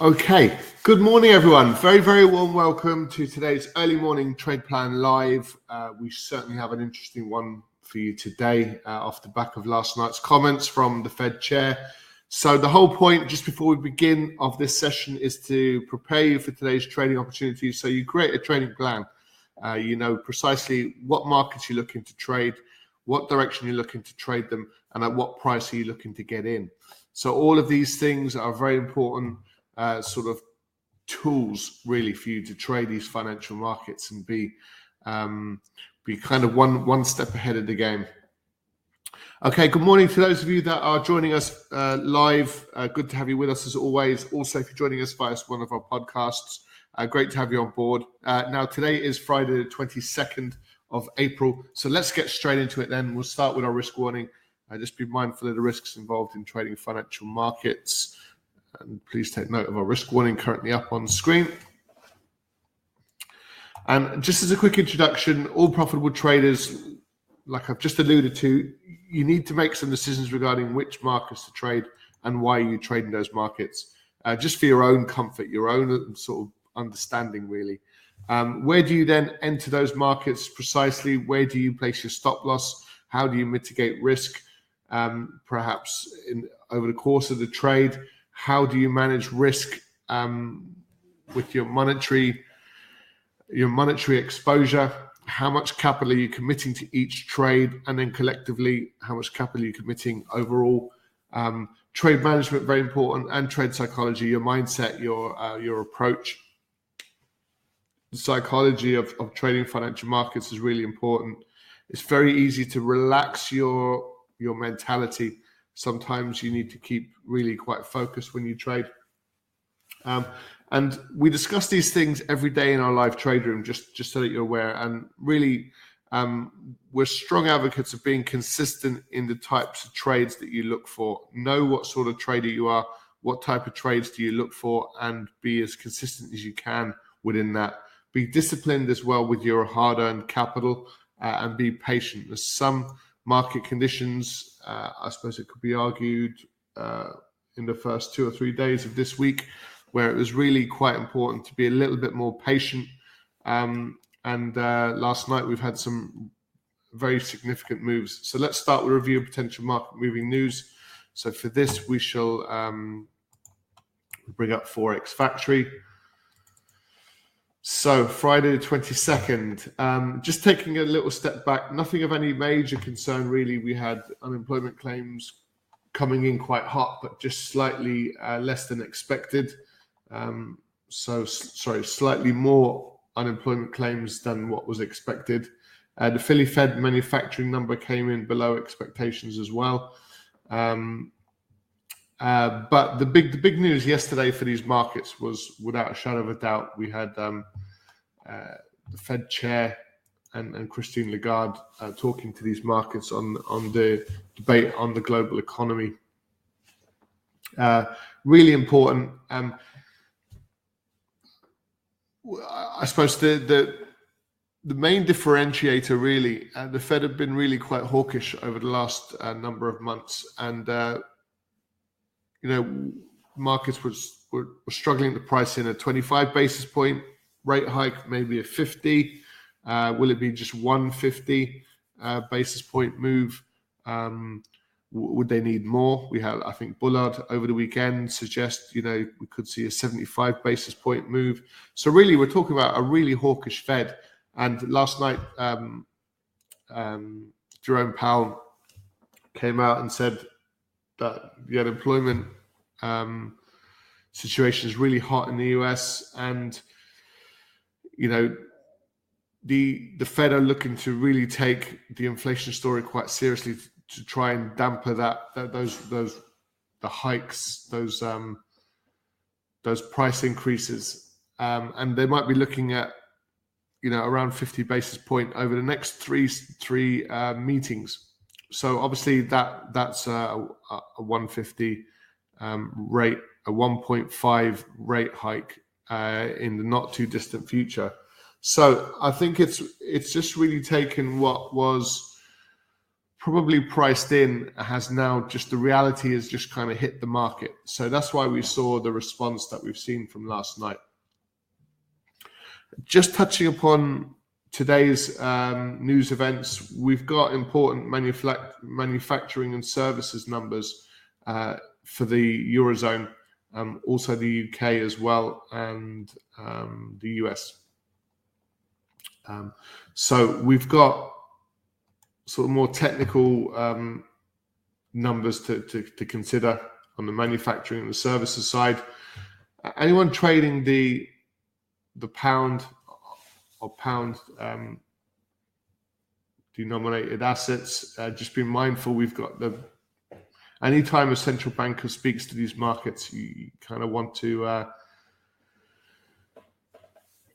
Okay, good morning, everyone. Very, very warm welcome to today's early morning trade plan live. Uh, we certainly have an interesting one for you today uh, off the back of last night's comments from the Fed chair. So, the whole point, just before we begin, of this session is to prepare you for today's trading opportunities. So, you create a trading plan. Uh, you know precisely what markets you're looking to trade, what direction you're looking to trade them, and at what price are you looking to get in. So, all of these things are very important uh, sort of tools really for you to trade these financial markets and be um, be kind of one one step ahead of the game. Okay, good morning to those of you that are joining us uh, live. Uh, good to have you with us as always. Also, if you're joining us via one of our podcasts, uh, great to have you on board. Uh, now, today is Friday, the 22nd of April. So let's get straight into it then. We'll start with our risk warning. Uh, just be mindful of the risks involved in trading financial markets. And please take note of our risk warning currently up on screen. And just as a quick introduction, all profitable traders, like I've just alluded to, you need to make some decisions regarding which markets to trade and why you trade in those markets, uh, just for your own comfort, your own sort of understanding, really. Um, where do you then enter those markets precisely? Where do you place your stop loss? How do you mitigate risk? Um, perhaps in, over the course of the trade, how do you manage risk um, with your monetary your monetary exposure? How much capital are you committing to each trade? And then collectively how much capital are you committing overall? Um, trade management very important and trade psychology your mindset your uh, your approach. The psychology of, of trading financial markets is really important. It's very easy to relax your your mentality sometimes you need to keep really quite focused when you trade. Um, and we discuss these things every day in our live trade room, just just so that you're aware. And really, um, we're strong advocates of being consistent in the types of trades that you look for. Know what sort of trader you are, what type of trades do you look for, and be as consistent as you can within that. Be disciplined as well with your hard-earned capital, uh, and be patient. There's some market conditions. Uh, I suppose it could be argued uh, in the first two or three days of this week, where it was really quite important to be a little bit more patient. Um, and uh, last night we've had some very significant moves. So let's start with a review of potential market moving news. So for this, we shall um, bring up Forex Factory. So Friday the twenty second. Um, just taking a little step back. Nothing of any major concern really. We had unemployment claims coming in quite hot, but just slightly uh, less than expected. Um, so sorry, slightly more unemployment claims than what was expected. Uh, the Philly Fed manufacturing number came in below expectations as well. Um, uh, but the big the big news yesterday for these markets was, without a shadow of a doubt, we had um, uh, the Fed chair and, and Christine Lagarde uh, talking to these markets on on the debate on the global economy. Uh, really important. Um, I suppose the the the main differentiator really, uh, the Fed have been really quite hawkish over the last uh, number of months, and uh, you know, markets was were, were struggling to price in a 25 basis point rate hike, maybe a 50. Uh, will it be just 150 uh, basis point move? Um, would they need more? We had, I think, Bullard over the weekend suggest, you know, we could see a 75 basis point move. So really, we're talking about a really hawkish Fed. And last night, um, um, Jerome Powell came out and said that the unemployment um, situation is really hot in the US, and you know the the Fed are looking to really take the inflation story quite seriously to, to try and damper that, that, those those the hikes, those um, those price increases, um, and they might be looking at you know around 50 basis point over the next three three uh, meetings so obviously that that's a, a 150 um, rate, a 1.5 rate hike uh, in the not too distant future. So I think it's it's just really taken what was probably priced in has now just the reality has just kind of hit the market. So that's why we saw the response that we've seen from last night. Just touching upon today's um, news events, we've got important manufacturing and services numbers uh, for the Eurozone, um, also the UK as well, and um, the US. Um, so we've got sort of more technical um, numbers to, to, to, consider on the manufacturing and the services side. Anyone trading the the pound or pound um, denominated assets, uh, just be mindful. We've got the anytime a central banker speaks to these markets, you, kind of want to uh,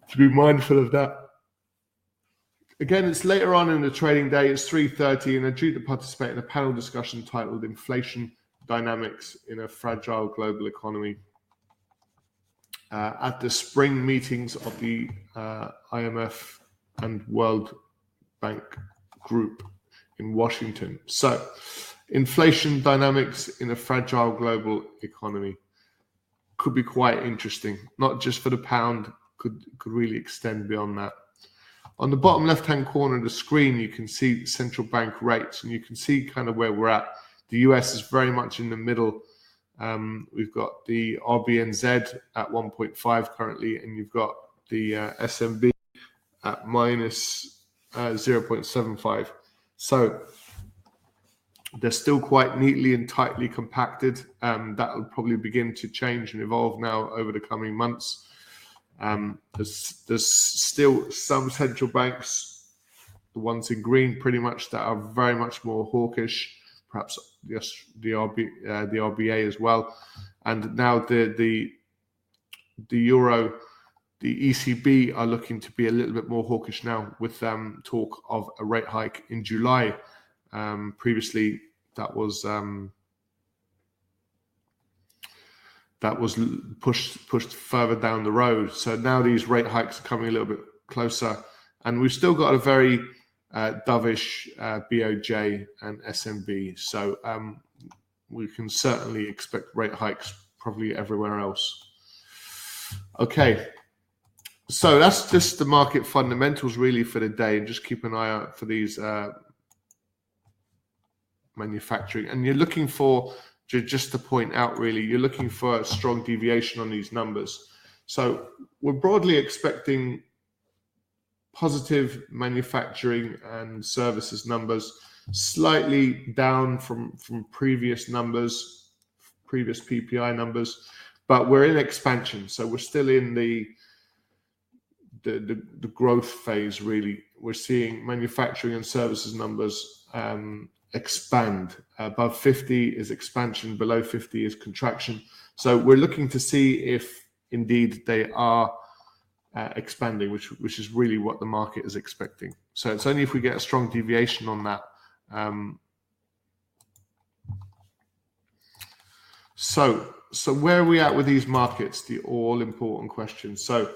to be mindful of that Again, it's later on in the trading day. It's 3.30 and I'm due to participate in a panel discussion titled Inflation Dynamics in a Fragile Global Economy uh, at the spring meetings of the uh, IMF and World Bank Group in Washington. So, inflation dynamics in a fragile global economy could be quite interesting, not just for the pound, could, could really extend beyond that. On the bottom left-hand corner of the screen, you can see central bank rates, and you can see kind of where we're at. The US is very much in the middle. Um, we've got the RBNZ at 1.5 currently, and you've got the uh, SNB at minus, uh, 0.75. So they're still quite neatly and tightly compacted. Um, that will probably begin to change and evolve now over the coming months. Um, there's, there's still some central banks, the ones in green, pretty much that are very much more hawkish. Perhaps the the, RB, uh, the RBA as well, and now the the the euro, the ECB are looking to be a little bit more hawkish now with um, talk of a rate hike in July. Um, previously, that was um, that was pushed pushed further down the road. So now these rate hikes are coming a little bit closer, and we've still got a very uh, dovish uh, BOJ and SNB. So um, we can certainly expect rate hikes probably everywhere else. Okay, so that's just the market fundamentals really for the day, and just keep an eye out for these uh, manufacturing. And you're looking for just to point out, really, you're looking for a strong deviation on these numbers. So we're broadly expecting positive manufacturing and services numbers, slightly down from, from previous numbers, previous PMI numbers, but we're in expansion. So we're still in the the, the, the growth phase, really. We're seeing manufacturing and services numbers um, expand. Above 50 is expansion, below 50 is contraction. So we're looking to see if indeed they are uh, expanding, which which is really what the market is expecting. So it's only if we get a strong deviation on that. Um, so so where are we at with these markets? The all important question. So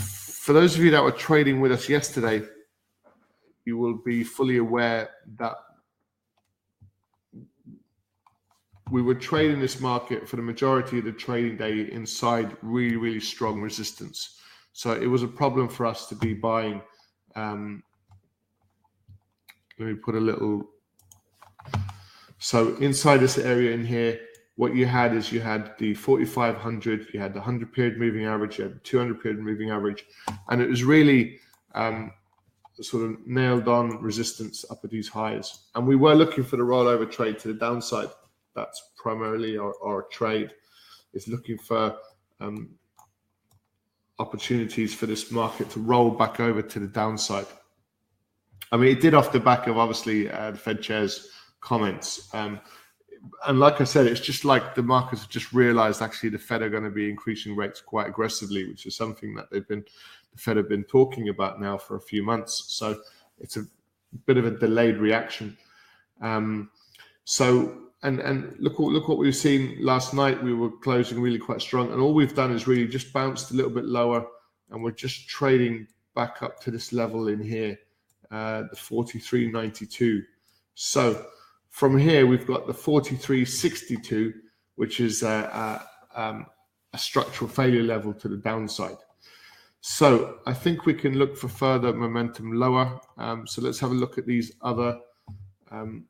for those of you that were trading with us yesterday, you will be fully aware that we were trading this market for the majority of the trading day inside really, really strong resistance. So it was a problem for us to be buying. Um, let me put a little. So inside this area in here, what you had is you had the 4500, you had the 100 period moving average, you had the 200 period moving average, and it was really um, sort of nailed on resistance up at these highs. And we were looking for the rollover trade to the downside that's primarily our, our trade is looking for um, opportunities for this market to roll back over to the downside. I mean, it did off the back of obviously uh, the Fed chair's comments. Um, and like I said, it's just like the markets have just realized actually the Fed are going to be increasing rates quite aggressively, which is something that they've been, the Fed have been talking about now for a few months. So it's a bit of a delayed reaction. Um, so and and look look what we've seen last night. We were closing really quite strong, and all we've done is really just bounced a little bit lower, and we're just trading back up to this level in here, uh, the 43.92. So from here, we've got the 43.62, which is a, a, um, a structural failure level to the downside. So I think we can look for further momentum lower. Um, so let's have a look at these other um,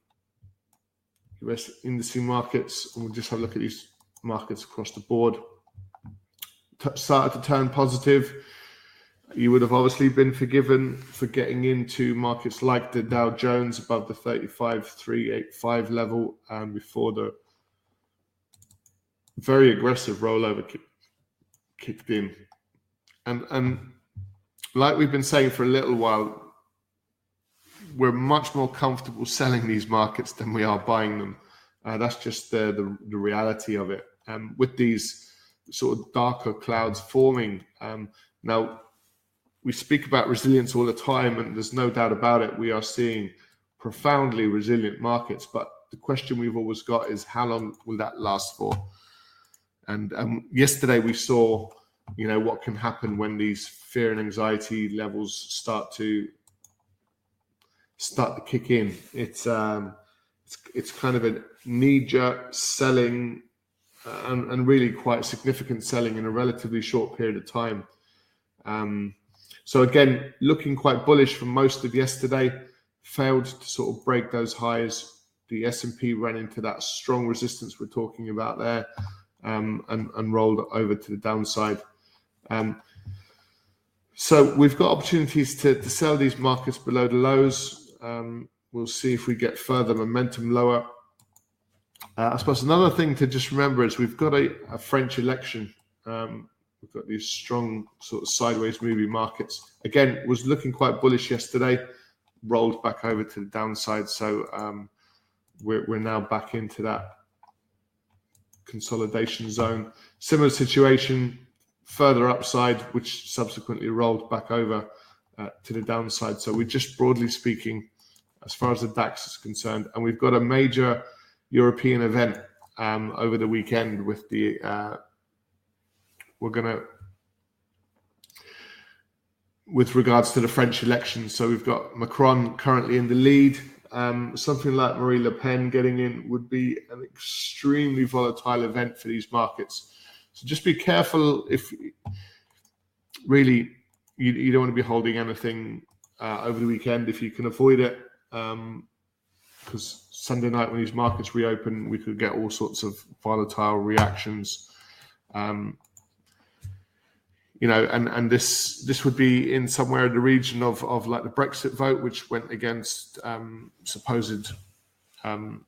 US industry markets, and we'll just have a look at these markets across the board. T- started to turn positive. You would have obviously been forgiven for getting into markets like the Dow Jones above the 35,385 level and before the very aggressive rollover kick, kicked in. And, and like we've been saying for a little while, we're much more comfortable selling these markets than we are buying them. Uh, that's just the, the, the reality of it. Um, with these sort of darker clouds forming. Um, now, we speak about resilience all the time, and there's no doubt about it. We are seeing profoundly resilient markets, but the question we've always got is how long will that last for? And um, yesterday we saw, you know, what can happen when these fear and anxiety levels start to start to kick in. It's um, it's, it's kind of a knee jerk selling uh, and, and, really quite significant selling in a relatively short period of time. Um, so again, looking quite bullish for most of yesterday, failed to sort of break those highs. The S&P ran into that strong resistance we're talking about there um, and, and, rolled over to the downside. Um, so we've got opportunities to, to, sell these markets below the lows. Um, we'll see if we get further momentum lower. Uh, I suppose another thing to just remember is we've got a, a French election. Um, we've got these strong sort of sideways moving markets. Again, was looking quite bullish yesterday, rolled back over to the downside. So um, we're, we're now back into that consolidation zone. Similar situation, further upside, which subsequently rolled back over to the downside. So we're just broadly speaking, as far as the DAX is concerned, and we've got a major European event um, over the weekend with the. Uh, we're gonna with regards to the French election. So we've got Macron currently in the lead. Um, something like Marine Le Pen getting in would be an extremely volatile event for these markets. So just be careful if really you, you don't want to be holding anything uh, over the weekend if you can avoid it. Um, because Sunday night when these markets reopen, we could get all sorts of volatile reactions. Um, you know, and and this this would be in somewhere in the region of of like the Brexit vote, which went against um, supposed um,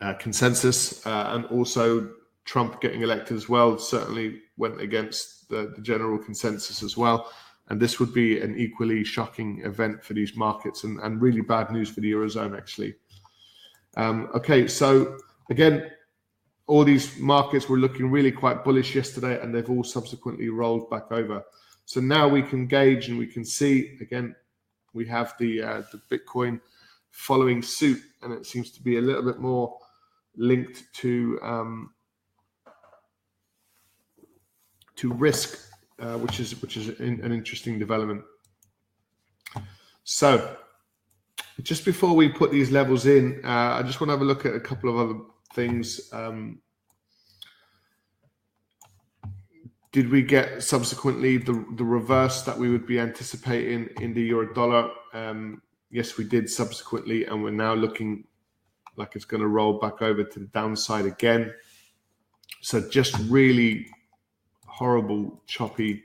uh, consensus, uh, and also Trump getting elected as well certainly went against the, the general consensus as well. And this would be an equally shocking event for these markets and, and really bad news for the Eurozone, actually. Um, okay, so again, all these markets were looking really quite bullish yesterday and they've all subsequently rolled back over. So now we can gauge and we can see again, we have the, uh, the Bitcoin following suit and it seems to be a little bit more linked to um, to risk uh, which is which is in, an interesting development. So, just before we put these levels in, uh, I just want to have a look at a couple of other things. Um, did we get subsequently the, the reverse that we would be anticipating in the euro dollar? Um, yes, we did subsequently, and we're now looking like it's going to roll back over to the downside again. So just really horrible, choppy,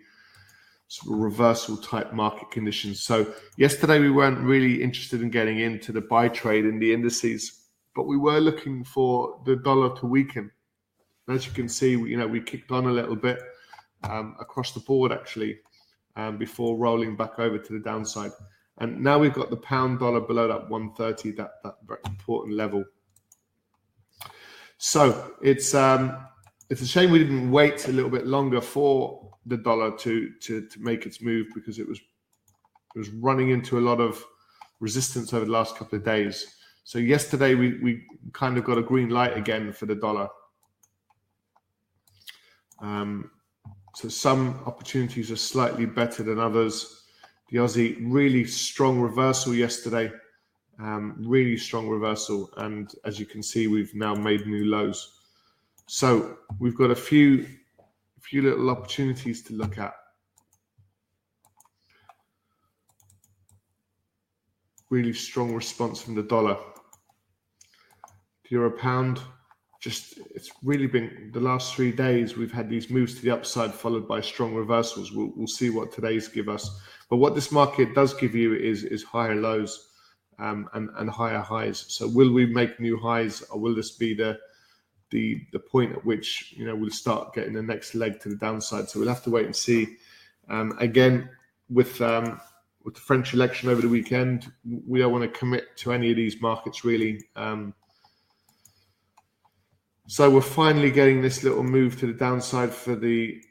sort of reversal type market conditions. So yesterday we weren't really interested in getting into the buy trade in the indices, but we were looking for the dollar to weaken. As you can see, you know, we kicked on a little bit um, across the board actually um, before rolling back over to the downside. And now we've got the pound dollar below that 130, that that very important level. So it's um, it's a shame we didn't wait a little bit longer for the dollar to to to make its move because it was it was running into a lot of resistance over the last couple of days. So yesterday we we kind of got a green light again for the dollar. Um, so some opportunities are slightly better than others. The Aussie really strong reversal yesterday Um, really strong reversal, and as you can see, we've now made new lows. So we've got a few, few little opportunities to look at. Really strong response from the dollar. The Euro pound, just it's really been the last three days we've had these moves to the upside followed by strong reversals. We'll, we'll see what today's give us. But what this market does give you is is higher lows um, and and higher highs. So will we make new highs, or will this be the the the point at which you know we'll start getting the next leg to the downside? So we'll have to wait and see. Um, again, with um, with the French election over the weekend, we don't want to commit to any of these markets really. Um, so we're finally getting this little move to the downside for the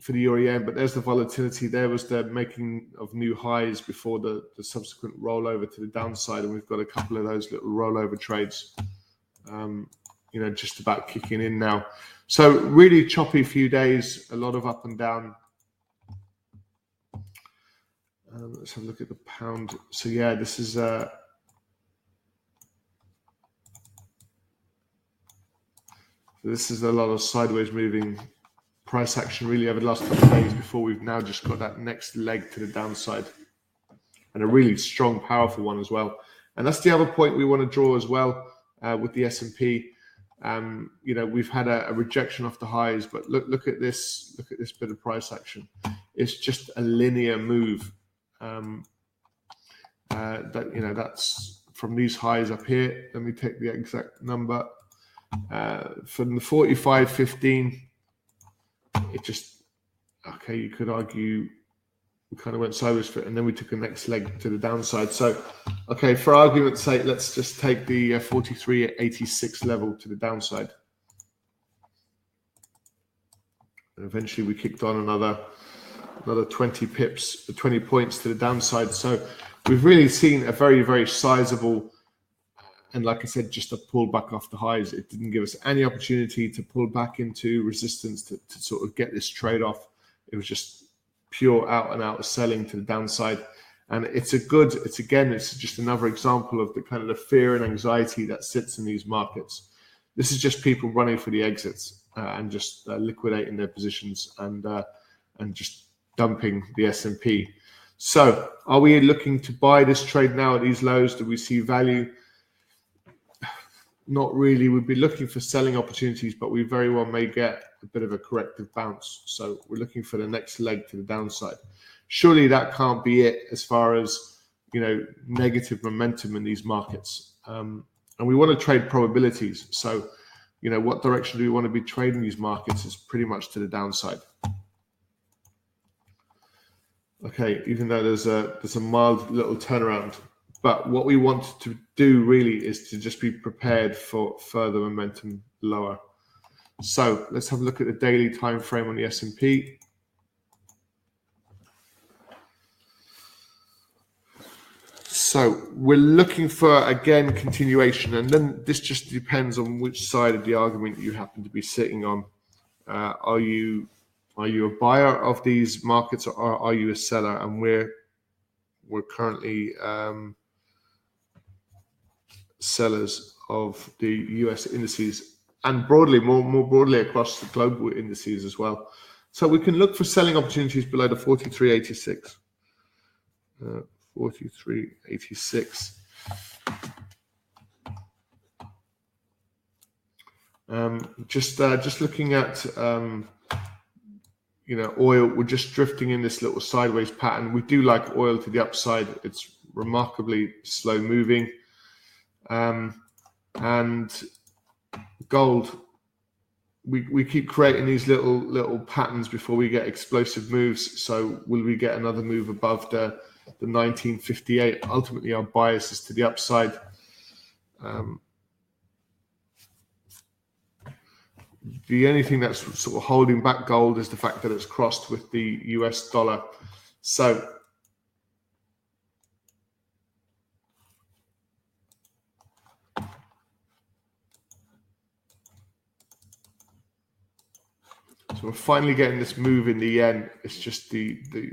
for the euro but there's the volatility. There was the making of new highs before the, the subsequent rollover to the downside, and we've got a couple of those little rollover trades, um, you know, just about kicking in now. So really choppy few days, a lot of up and down. Um, let's have a look at the pound. So yeah, this is uh, this is a lot of sideways moving price action really over the last couple of days before we've now just got that next leg to the downside and a really strong, powerful one as well. And that's the other point we want to draw as well uh, with the S&P. Um, you know, we've had a, a, rejection off the highs, but look, look at this, look at this bit of price action. It's just a linear move. Um, uh, that you know, that's from these highs up here. Let me take the exact number. Uh, from the 45.15 it just okay. You could argue we kind of went sideways for it, and then we took a next leg to the downside. So, okay, for argument's sake, let's just take the uh, 43.86 level to the downside. And eventually, we kicked on another another 20 pips, 20 points to the downside. So, we've really seen a very very sizable and like I said, just a pull back off the highs. It didn't give us any opportunity to pull back into resistance to, to sort of get this trade off. It was just pure out and out selling to the downside. And it's a good, it's again, it's just another example of the kind of the fear and anxiety that sits in these markets. This is just people running for the exits uh, and just uh, liquidating their positions and uh, and just dumping the S&P. So, are we looking to buy this trade now at these lows? Do we see value? not really. We'd be looking for selling opportunities, but we very well may get a bit of a corrective bounce. So we're looking for the next leg to the downside. Surely that can't be it as far as you know negative momentum in these markets. Um, and we want to trade probabilities. So you know what direction do we want to be trading these markets? Is pretty much to the downside. Okay, even though there's a there's a mild little turnaround but what we want to do really is to just be prepared for further momentum lower. So let's have a look at the daily time frame on the S&P. So we're looking for again continuation, and then this just depends on which side of the argument you happen to be sitting on. Uh, are you are you a buyer of these markets, or are you a seller? And we're we're currently um, sellers of the US indices and broadly, more, more broadly across the global indices as well. So we can look for selling opportunities below the 43.86. Uh, 43.86. Um, just uh, just looking at um, you know oil, we're just drifting in this little sideways pattern. We do like oil to the upside. It's remarkably slow moving. Um, and gold, we, we keep creating these little little patterns before we get explosive moves. So will we get another move above the the 1958? Ultimately, our bias is to the upside. Um, the only thing that's sort of holding back gold is the fact that it's crossed with the US dollar. So So we're finally getting this move in the end. It's just the the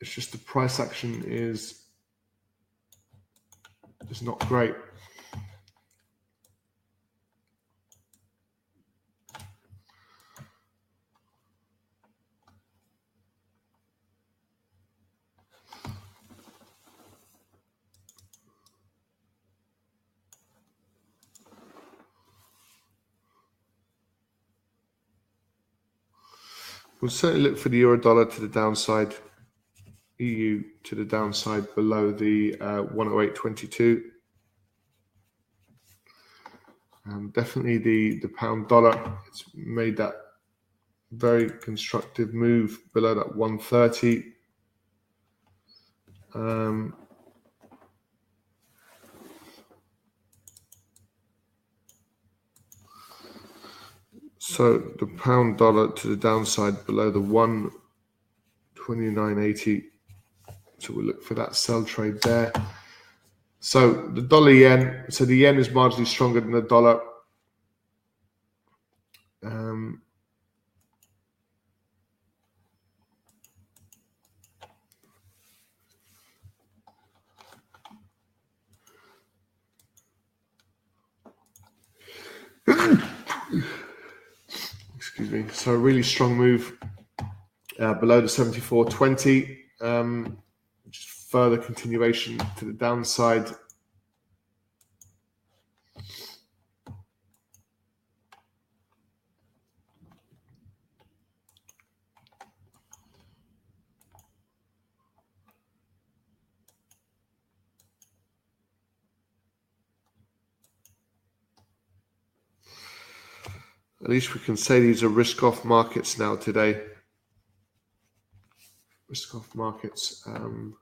it's just the price action is just not great. Certainly look for the euro dollar to the downside, EU to the downside below the uh, 108.22. Um, definitely the, the pound dollar, it's made that very constructive move below that 130. Um, So the pound dollar to the downside below the 129.80. So we look for that sell trade there. So the dollar yen, so the yen is marginally stronger than the dollar. Um, excuse me. So a really strong move uh, below the 74.20. Um, just further continuation to the downside. At least we can say these are risk off markets now today. Risk off markets. Um,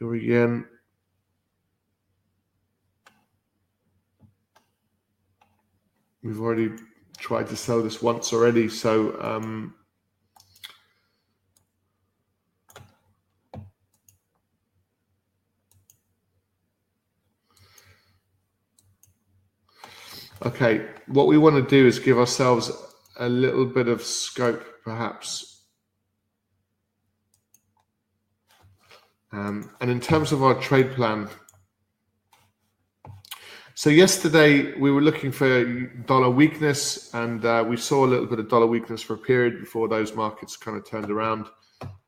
euro yen. We've already tried to sell this once already, so um, Okay, what we want to do is give ourselves a little bit of scope, perhaps. Um, and in terms of our trade plan, so yesterday we were looking for dollar weakness, and uh, we saw a little bit of dollar weakness for a period before those markets kind of turned around.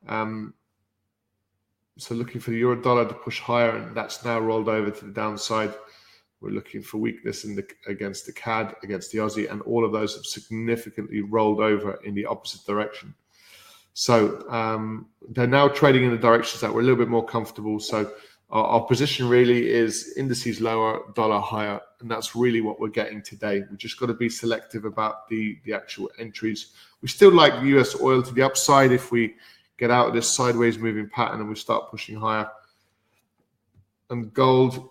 Um, so looking for the euro dollar to push higher, and that's now rolled over to the downside. We're looking for weakness in the against the CAD, against the Aussie, and all of those have significantly rolled over in the opposite direction. So um, they're now trading in the directions that we're a little bit more comfortable. So our, our, position really is indices lower, dollar higher, and that's really what we're getting today. We just got to be selective about the the actual entries. We still like U.S. oil to the upside if we get out of this sideways moving pattern and we start pushing higher. And gold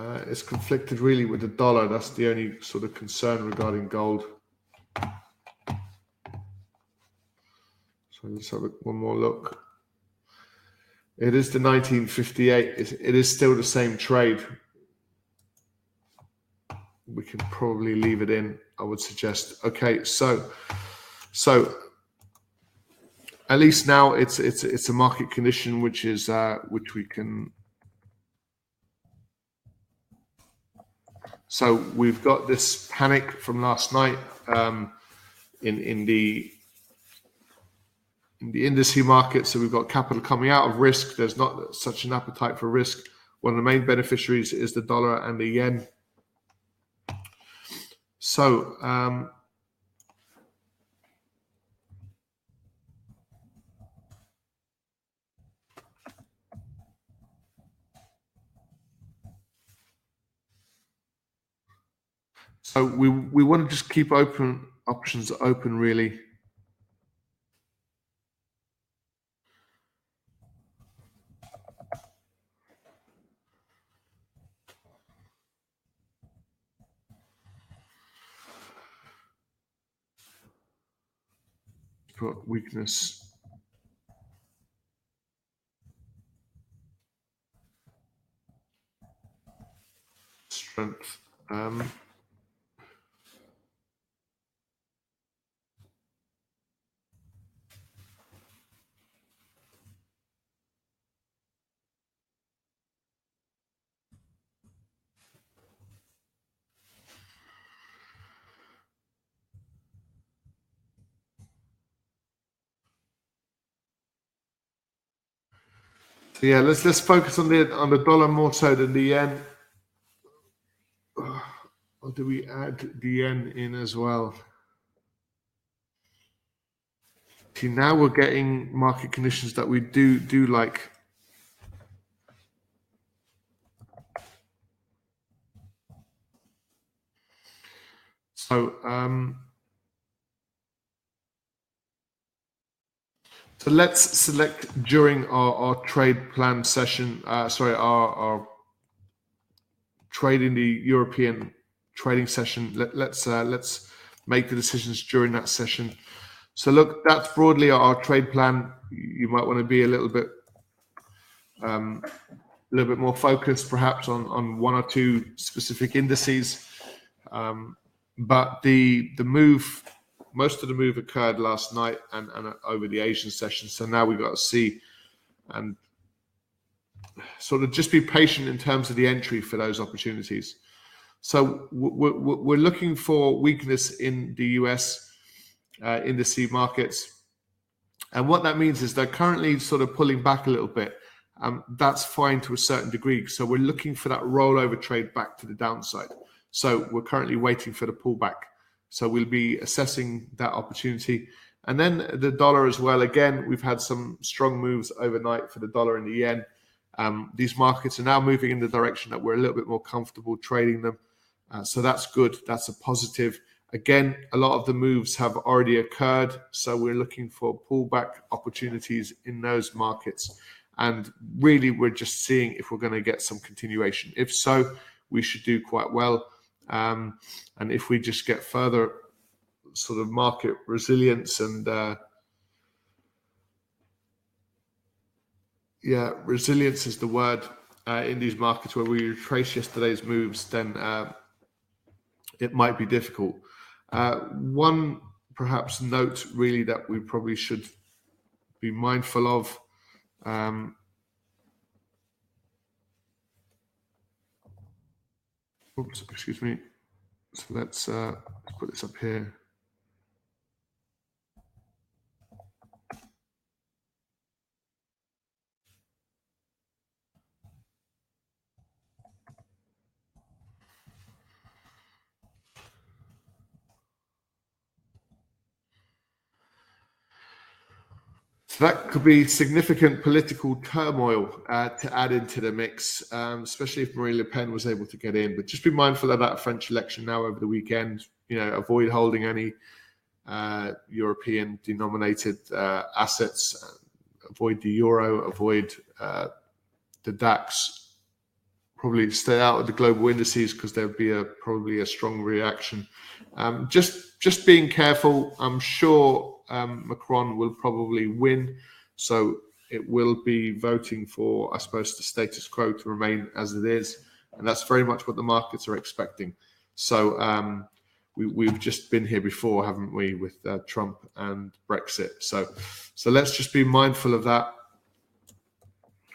Uh, it's conflicted really with the dollar. That's the only sort of concern regarding gold. So let's have one more look. It is the 1958. It is still the same trade. We can probably leave it in. I would suggest. Okay, so so at least now it's it's it's a market condition which is uh, which we can So we've got this panic from last night um, in in the in the industry market. So we've got capital coming out of risk. There's not such an appetite for risk. One of the main beneficiaries is the dollar and the yen. So um, So we we want to just keep open options open really. Put weakness. Strength. Um, yeah, let's let's focus on the on the dollar more so than the yen. Or do we add the yen in as well? See, now we're getting market conditions that we do do like. So um, so let's select during our, our trade plan session. Uh, sorry, our, our trade in the European trading session. Let, let's uh, let's make the decisions during that session. So look, that's broadly our trade plan. You might want to be a little bit um, a little bit more focused, perhaps on on one or two specific indices. Um, but the the move, most of the move occurred last night and, and over the Asian session. So now we've got to see and sort of just be patient in terms of the entry for those opportunities. So we're, we're looking for weakness in the US uh, in the seed markets. And what that means is they're currently sort of pulling back a little bit. Um, that's fine to a certain degree. So we're looking for that rollover trade back to the downside. So we're currently waiting for the pullback. So we'll be assessing that opportunity. And then the dollar as well. Again, we've had some strong moves overnight for the dollar and the yen. Um, these markets are now moving in the direction that we're a little bit more comfortable trading them. Uh, so that's good. That's a positive. Again, a lot of the moves have already occurred. So we're looking for pullback opportunities in those markets. And really, we're just seeing if we're going to get some continuation. If so, we should do quite well. Um, and if we just get further sort of market resilience and uh, yeah, resilience is the word uh, in these markets where we retrace yesterday's moves, then uh, it might be difficult. Uh, one perhaps note really that we probably should be mindful of. Um, oops, excuse me. So let's, uh, let's put this up here. That could be significant political turmoil uh, to add into the mix, um, especially if Marine Le Pen was able to get in. But just be mindful of that French election now over the weekend. You know, avoid holding any uh, European denominated uh, assets. Avoid the euro. Avoid uh, the DAX. Probably stay out of the global indices because there'd be a probably a strong reaction. Um, just just being careful. I'm sure um, Macron will probably win. So it will be voting for, I suppose, the status quo to remain as it is. And that's very much what the markets are expecting. So um, we, have just been here before, haven't we, with uh, Trump and Brexit. So, so let's just be mindful of that.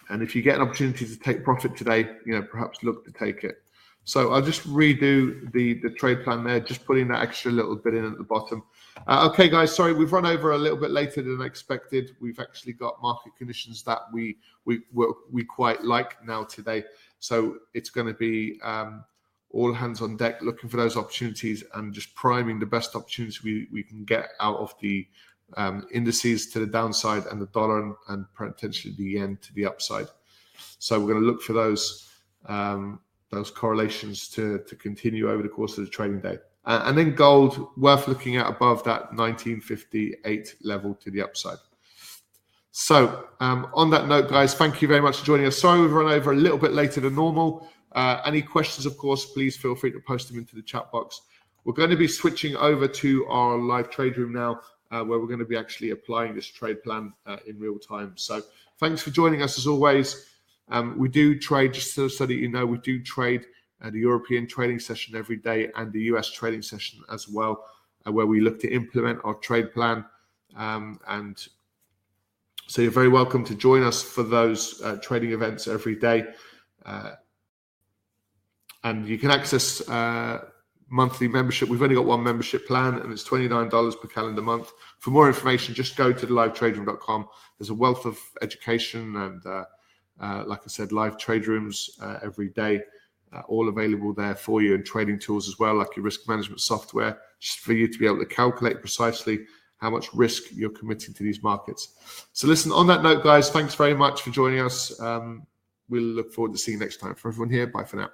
And if you get an opportunity to take profit today, you know, perhaps look to take it. So I'll just redo the, the trade plan there, just putting that extra little bit in at the bottom. Uh, okay, guys, sorry, we've run over a little bit later than expected. We've actually got market conditions that we we we quite like now today. So it's going to be um, all hands on deck, looking for those opportunities and just priming the best opportunities we, we can get out of the um, indices to the downside and the dollar and, and, potentially the yen to the upside. So we're going to look for those um, those correlations to, to continue over the course of the trading day. Uh, and then gold, worth looking at above that 1958 level to the upside. So, um, on that note, guys, thank you very much for joining us. Sorry we've run over a little bit later than normal. Uh, any questions, of course, please feel free to post them into the chat box. We're going to be switching over to our live trade room now, uh, where we're going to be actually applying this trade plan uh, in real time. So, thanks for joining us as always. Um, we do trade, just so, so, that you know, we do trade uh, the European trading session every day and the US trading session as well, uh, where we look to implement our trade plan. Um, and so you're very welcome to join us for those uh, trading events every day. Uh, and you can access uh, monthly membership. We've only got one membership plan and it's $29 per calendar month. For more information, just go to livetraderoom.com. There's a wealth of education and Uh, like I said, live trade rooms uh, every day, uh, all available there for you, and trading tools as well, like your risk management software, just for you to be able to calculate precisely how much risk you're committing to these markets. So, listen, on that note, guys, thanks very much for joining us. Um, we'll look forward to seeing you next time. For everyone here, bye for now.